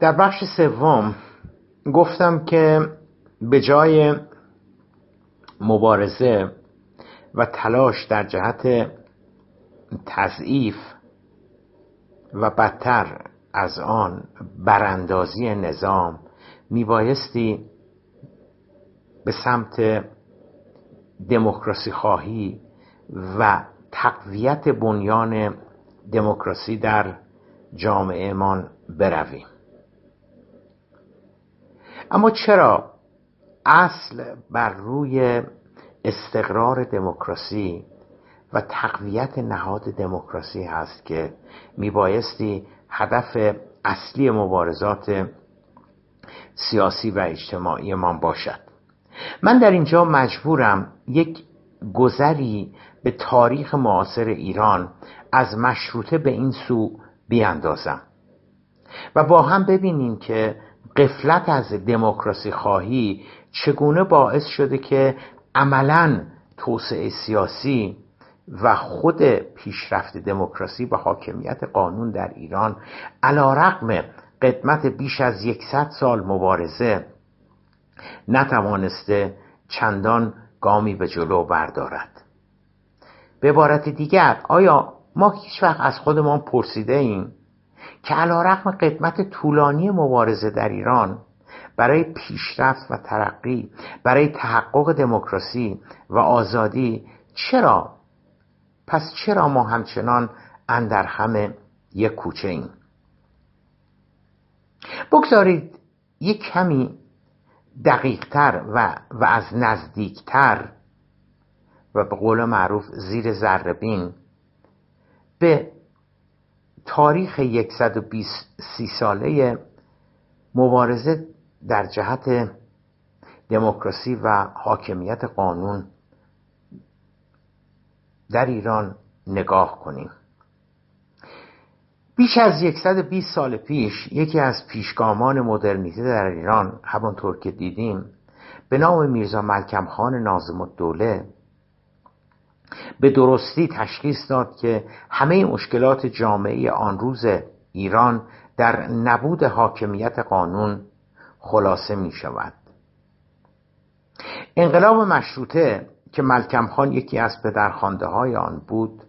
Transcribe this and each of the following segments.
در بخش سوم گفتم که به جای مبارزه و تلاش در جهت تضعیف و بدتر از آن براندازی نظام میبایستی به سمت دموکراسی خواهی و تقویت بنیان دموکراسی در جامعهمان برویم. اما چرا اصل بر روی استقرار دموکراسی و تقویت نهاد دموکراسی هست که میبایستی هدف اصلی مبارزات سیاسی و اجتماعی من باشد. من در اینجا مجبورم یک گذری به تاریخ معاصر ایران از مشروطه به این سو بیاندازم و با هم ببینیم که قفلت از دموکراسی خواهی چگونه باعث شده که عملا توسعه سیاسی و خود پیشرفت دموکراسی و حاکمیت قانون در ایران علا رقم قدمت بیش از یکصد سال مبارزه نتوانسته چندان گامی به جلو بردارد. به عبارت دیگر آیا ما هیچ وقت از خودمان پرسیده ایم؟ که علا رقم قدمت طولانی مبارزه در ایران برای پیشرفت و ترقی برای تحقق دموکراسی و آزادی چرا؟ پس چرا ما همچنان اندر همه یک کوچه ایم؟ بگذارید یک کمی دقیقتر و, و از نزدیکتر و به قول معروف زیر ذربین به تاریخ 120 سی ساله مبارزه در جهت دموکراسی و حاکمیت قانون در ایران نگاه کنیم. بیش از 120 سال پیش یکی از پیشگامان مدرنیته در ایران همانطور که دیدیم به نام میرزا ملکم خان نازم الدوله به درستی تشخیص داد که همه مشکلات جامعه آن روز ایران در نبود حاکمیت قانون خلاصه می شود انقلاب مشروطه که ملکم خان یکی از پدرخوانده های آن بود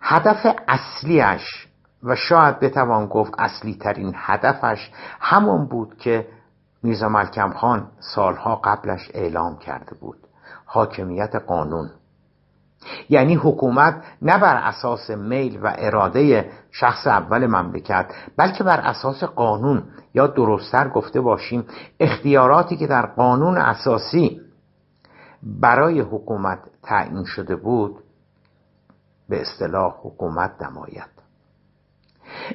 هدف اصلیش و شاید بتوان گفت اصلی ترین هدفش همون بود که میرزا ملکم خان سالها قبلش اعلام کرده بود حاکمیت قانون. یعنی حکومت نه بر اساس میل و اراده شخص اول مملکت بلکه بر اساس قانون. یا درستتر گفته باشیم اختیاراتی که در قانون اساسی برای حکومت تعیین شده بود به اصطلاح حکومت نماید.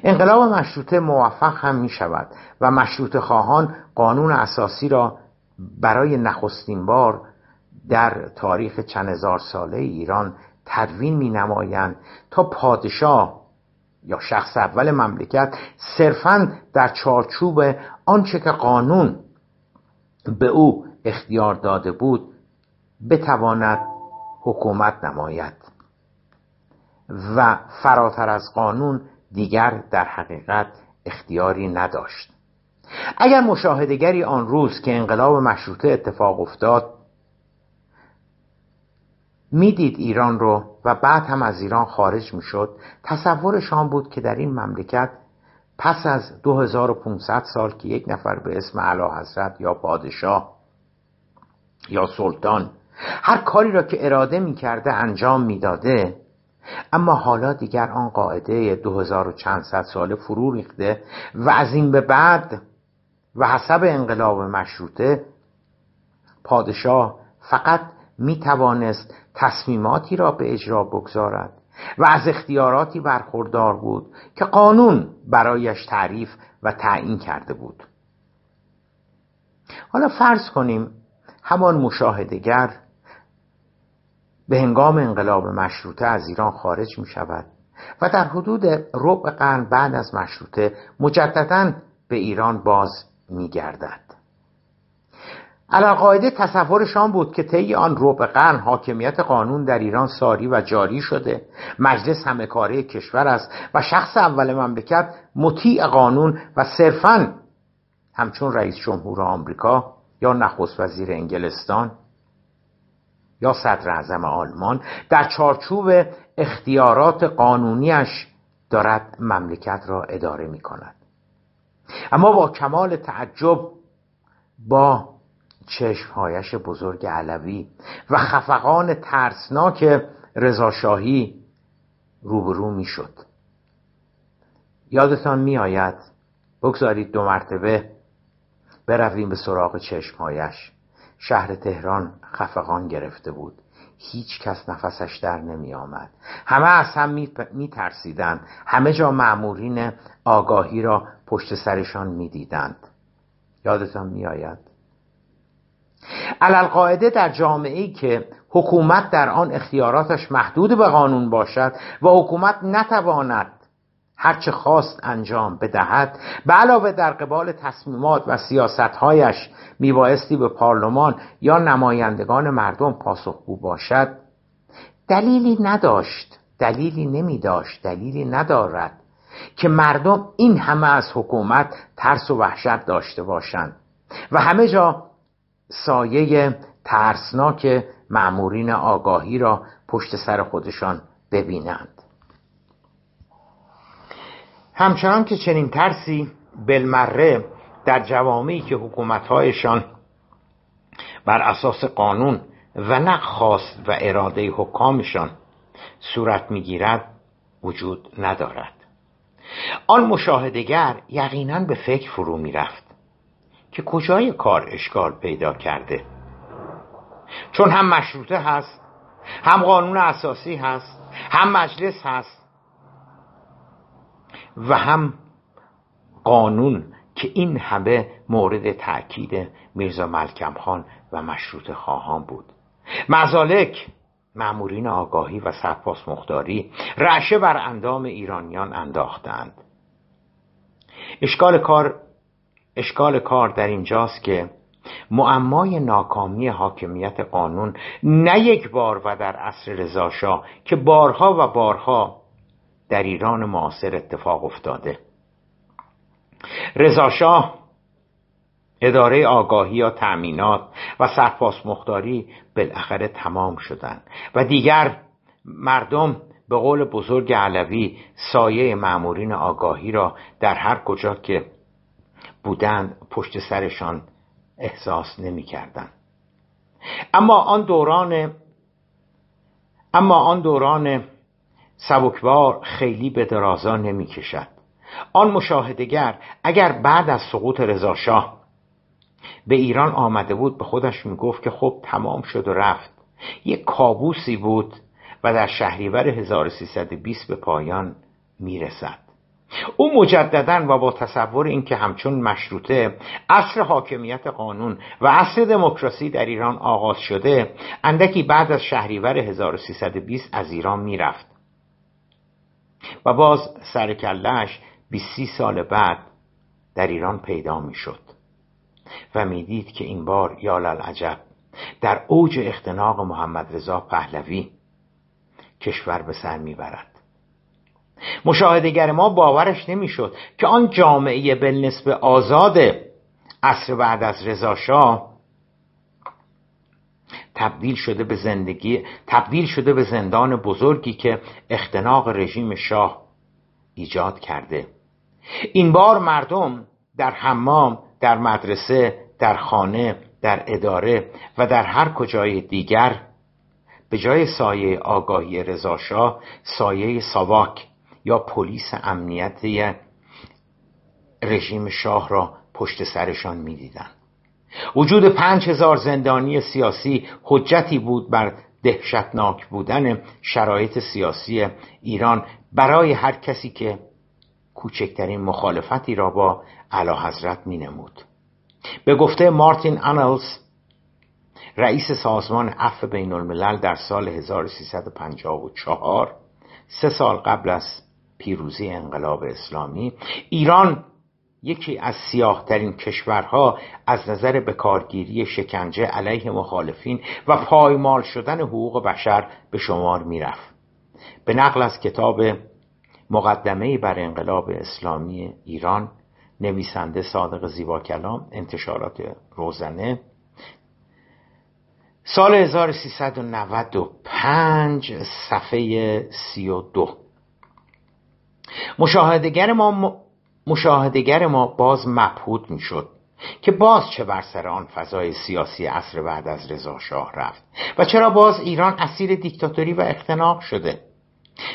انقلاب مشروطه موفق هم می شود و مشروط خواهان قانون اساسی را برای نخستین بار در تاریخ چند هزار ساله ایران تدوین می نمایند تا پادشاه یا شخص اول مملکت صرفا در چارچوب آنچه که قانون به او اختیار داده بود بتواند حکومت نماید و فراتر از قانون دیگر در حقیقت اختیاری نداشت. اگر مشاهدگری آن روز که انقلاب مشروطه اتفاق افتاد می‌دید ایران رو و بعد هم از ایران خارج می‌شد. تصورش آن بود که در این مملکت پس از 2500 سال که یک نفر به اسم علا حضرت یا پادشاه یا سلطان هر کاری را که اراده می‌کرده انجام می‌داده اما حالا دیگر آن قاعده 2500 ساله فرو ریخته و از این به بعد و حسب انقلاب مشروطه پادشاه فقط می توانست تصمیماتی را به اجرا بگذارد و از اختیاراتی برخوردار بود که قانون برایش تعریف و تعیین کرده بود. حالا فرض کنیم همان مشاهدگر به هنگام انقلاب مشروطه از ایران خارج می شود و در حدود ربع قرن بعد از مشروطه مجددا به ایران باز می گردد قاعده تصورشان بود که طی آن ربع قرن حاکمیت قانون در ایران ساری و جاری شده. مجلس همه کاره کشور است و شخص اول مملکت مطیع قانون و صرفا همچون رئیس جمهور آمریکا یا نخست وزیر انگلستان یا صدر اعظم آلمان در چارچوب اختیارات قانونیش دارد مملکت را اداره می کند اما با کمال تعجب با چشمهایش بزرگ علوی و خفقان ترسناک رضاشاهی روبرو می‌شد. یادتان میآید بگذارید دو مرتبه برویم به سراغ چشمهایش. شهر تهران خفقان گرفته بود. هیچ کس نفسش در نمی آمد همه از هم می ترسیدند همه جا معمورین آگاهی را پشت سرشان می دیدند یادتان می آید علالقاعده در جامعه که حکومت در آن اختیاراتش محدود به قانون باشد و حکومت نتواند هرچه خواست انجام بدهد به علاوه در قبال تصمیمات و سیاستهایش میبایستی به پارلمان یا نمایندگان مردم پاسخگو باشد. دلیلی نداشت دلیلی نمی داشت دلیلی ندارد که مردم این همه از حکومت ترس و وحشت داشته باشند. و همه جا سایه ترسناک معمورین آگاهی را پشت سر خودشان ببینند. همچنان که چنین ترسی بلمره در جوامعی که حکومتهایشان بر اساس قانون و نه خواست و اراده حکامشان صورت می‌گیرد وجود ندارد. آن مشاهدگر یقینا به فکر فرو می‌رفت. که کجای کار اشکال پیدا کرده. چون هم مشروطه هست هم قانون اساسی هست هم مجلس هست و هم قانون که این همه مورد تأکید میرزا ملکم خان و مشروط خواهان بود. مزالک معمورین آگاهی و سرپاس مختاری رعشه بر اندام ایرانیان انداختند. اشکال کار اشکال کار در اینجاست که معمای ناکامی حاکمیت قانون نه یک بار و در عصر رضاشاه که بارها و بارها در ایران معاصر اتفاق افتاده. رضاشاه اداره آگاهی یا تأمینات و سرپاس مختاری بالاخره تمام شدند و دیگر مردم به قول بزرگ علوی سایه معمورین آگاهی را در هر کجا که بودند پشت سرشان احساس نمی کردن. اما آن دوران اما آن دوران سبکبار خیلی به درازا نمی کشد آن مشاهدگر اگر بعد از سقوط رضاشاه به ایران آمده بود به خودش می گفت که خب تمام شد و رفت. یک کابوسی بود و در شهریور 1320 به پایان می‌رسد. او مجددا و با تصور اینکه همچون مشروطه عصر حاکمیت قانون و عصر دموکراسی در ایران آغاز شده اندکی بعد از شهریور 1320 از ایران می‌رفت. و باز سرکلش سی سال بعد در ایران پیدا می‌شد. و می‌دید که این بار یا عجب در اوج اختناق محمد رضا پهلوی کشور به سر می‌برد. مشاهدگر ما باورش نمی‌شد که آن جامعه بالنسبه آزاد عصر بعد از رضا تبدیل شده به زندگی تبدیل شده به زندان بزرگی که اختناق رژیم شاه ایجاد کرده. این بار مردم در حمام در مدرسه در خانه در اداره و در هر کجای دیگر به جای سایه آگاهی رضاشاه سایه ساواک یا پلیس امنیتی رژیم شاه را پشت سرشان می‌دیدند وجود پنج هزار زندانی سیاسی حجتی بود بر دهشتناک بودن شرایط سیاسی ایران برای هر کسی که کوچکترین مخالفتی را با علا حضرت می نمود. به گفته مارتین آنلز رئیس سازمان عفو بین الملل در سال 1354 سه سال قبل از پیروزی انقلاب اسلامی. ایران یکی از سیاهترین کشورها از نظر بکارگیری شکنجه علیه مخالفین و پایمال شدن حقوق بشر به شمار می‌رفت. به نقل از کتاب مقدمه بر انقلاب اسلامی ایران نویسنده صادق زیبا کلام انتشارات روزنه. سال 1395 صفحه 32 مشاهدگر ما مشاهدگر ما باز مبهود می‌شد که باز چه بر سر آن فضای سیاسی عصر بعد از رضا شاه رفت و چرا باز ایران اسیر دیکتاتوری و اختناق شده.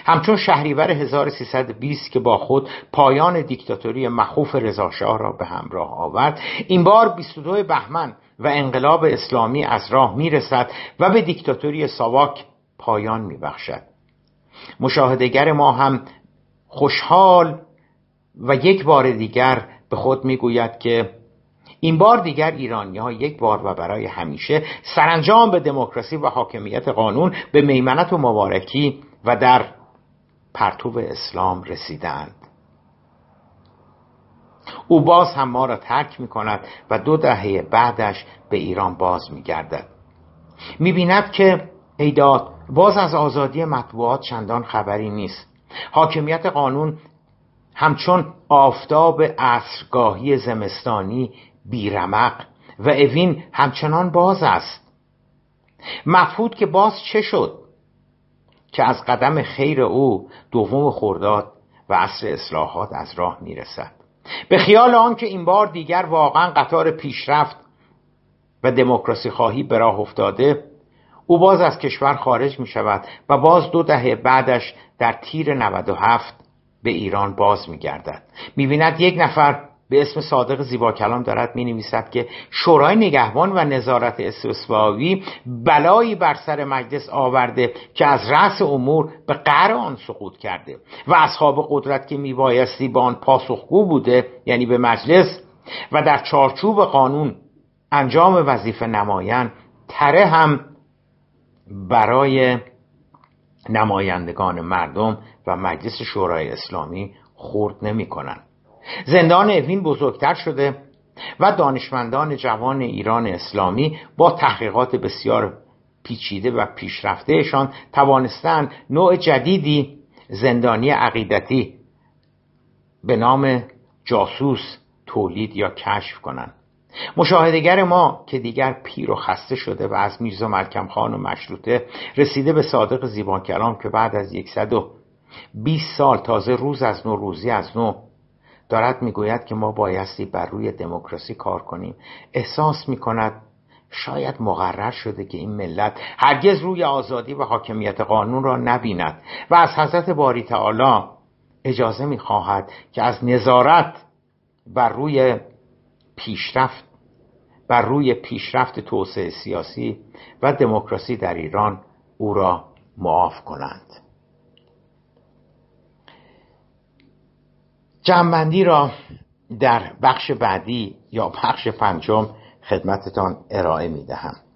همچون شهریور 1320 که با خود پایان دیکتاتوری مخوف رضاشاه را به همراه آورد این بار 22 بهمن و انقلاب اسلامی از راه می‌رسد و به دیکتاتوری ساواک پایان میبخشد. مشاهدگر ما هم خوشحال و یک بار دیگر به خود می‌گوید که این بار دیگر ایرانی ها یک بار و برای همیشه سرانجام به دموکراسی و حاکمیت قانون به میمنت و مبارکی و در پرتوب اسلام رسیدند. او باز هم ما را ترک می کند و دو دهه بعدش به ایران باز می گردد می بیند که ایداد باز از آزادی مطبوعات چندان خبری نیست. حاکمیت قانون همچون آفتاب عصرگاهی زمستانی بیرمق و اوین همچنان باز است. مفهود که باز چه شد؟ که از قدم خیر او دوم خورداد و عصر اصلاحات از راه می‌رسد. به خیال آن که این بار دیگر واقعا قطار پیشرفت و دموکراسی خواهی به راه افتاده او باز از کشور خارج می شود و باز دو دهه بعدش در تیر 97 به ایران باز می گردد می بیند یک نفر به اسم صادق زیبا کلام دارد می نویسد که شورای نگهبان و نظارت استثباوی بلایی بر سر مجلس آورده که از رأس امور به قهر آن سقوط کرده و اصحاب قدرت که می بایستی با آن پاسخگو بوده یعنی به مجلس و در چارچوب قانون انجام وظیفه نمایان تره هم برای نمایندگان مردم و مجلس شورای اسلامی خورد نمی کنند زندان اوین بزرگتر شده و دانشمندان جوان ایران اسلامی با تحقیقات بسیار پیچیده و پیشرفتهشان توانستند نوع جدیدی زندانی عقیدتی به نام جاسوس تولید یا کشف کنند. مشاهدگر ما که دیگر پیر و خسته شده و از میرزا ملکم خان و مشروطه رسیده به صادق کلام که بعد از 120 سال تازه روز از نو روزی از نو دارد می‌گوید که ما بایستی بر روی دموکراسی کار کنیم. احساس می‌کند شاید مقرر شده که این ملت هرگز روی آزادی و حاکمیت قانون را نبیند و از حضرت باری تعالی اجازه می‌خواهد که از نظارت بر روی پیشرفت بر روی پیشرفت توسعه سیاسی و دموکراسی در ایران او را معاف کنند. جمعبندی را در بخش بعدی یا بخش پنجم خدمتتان ارائه می دهم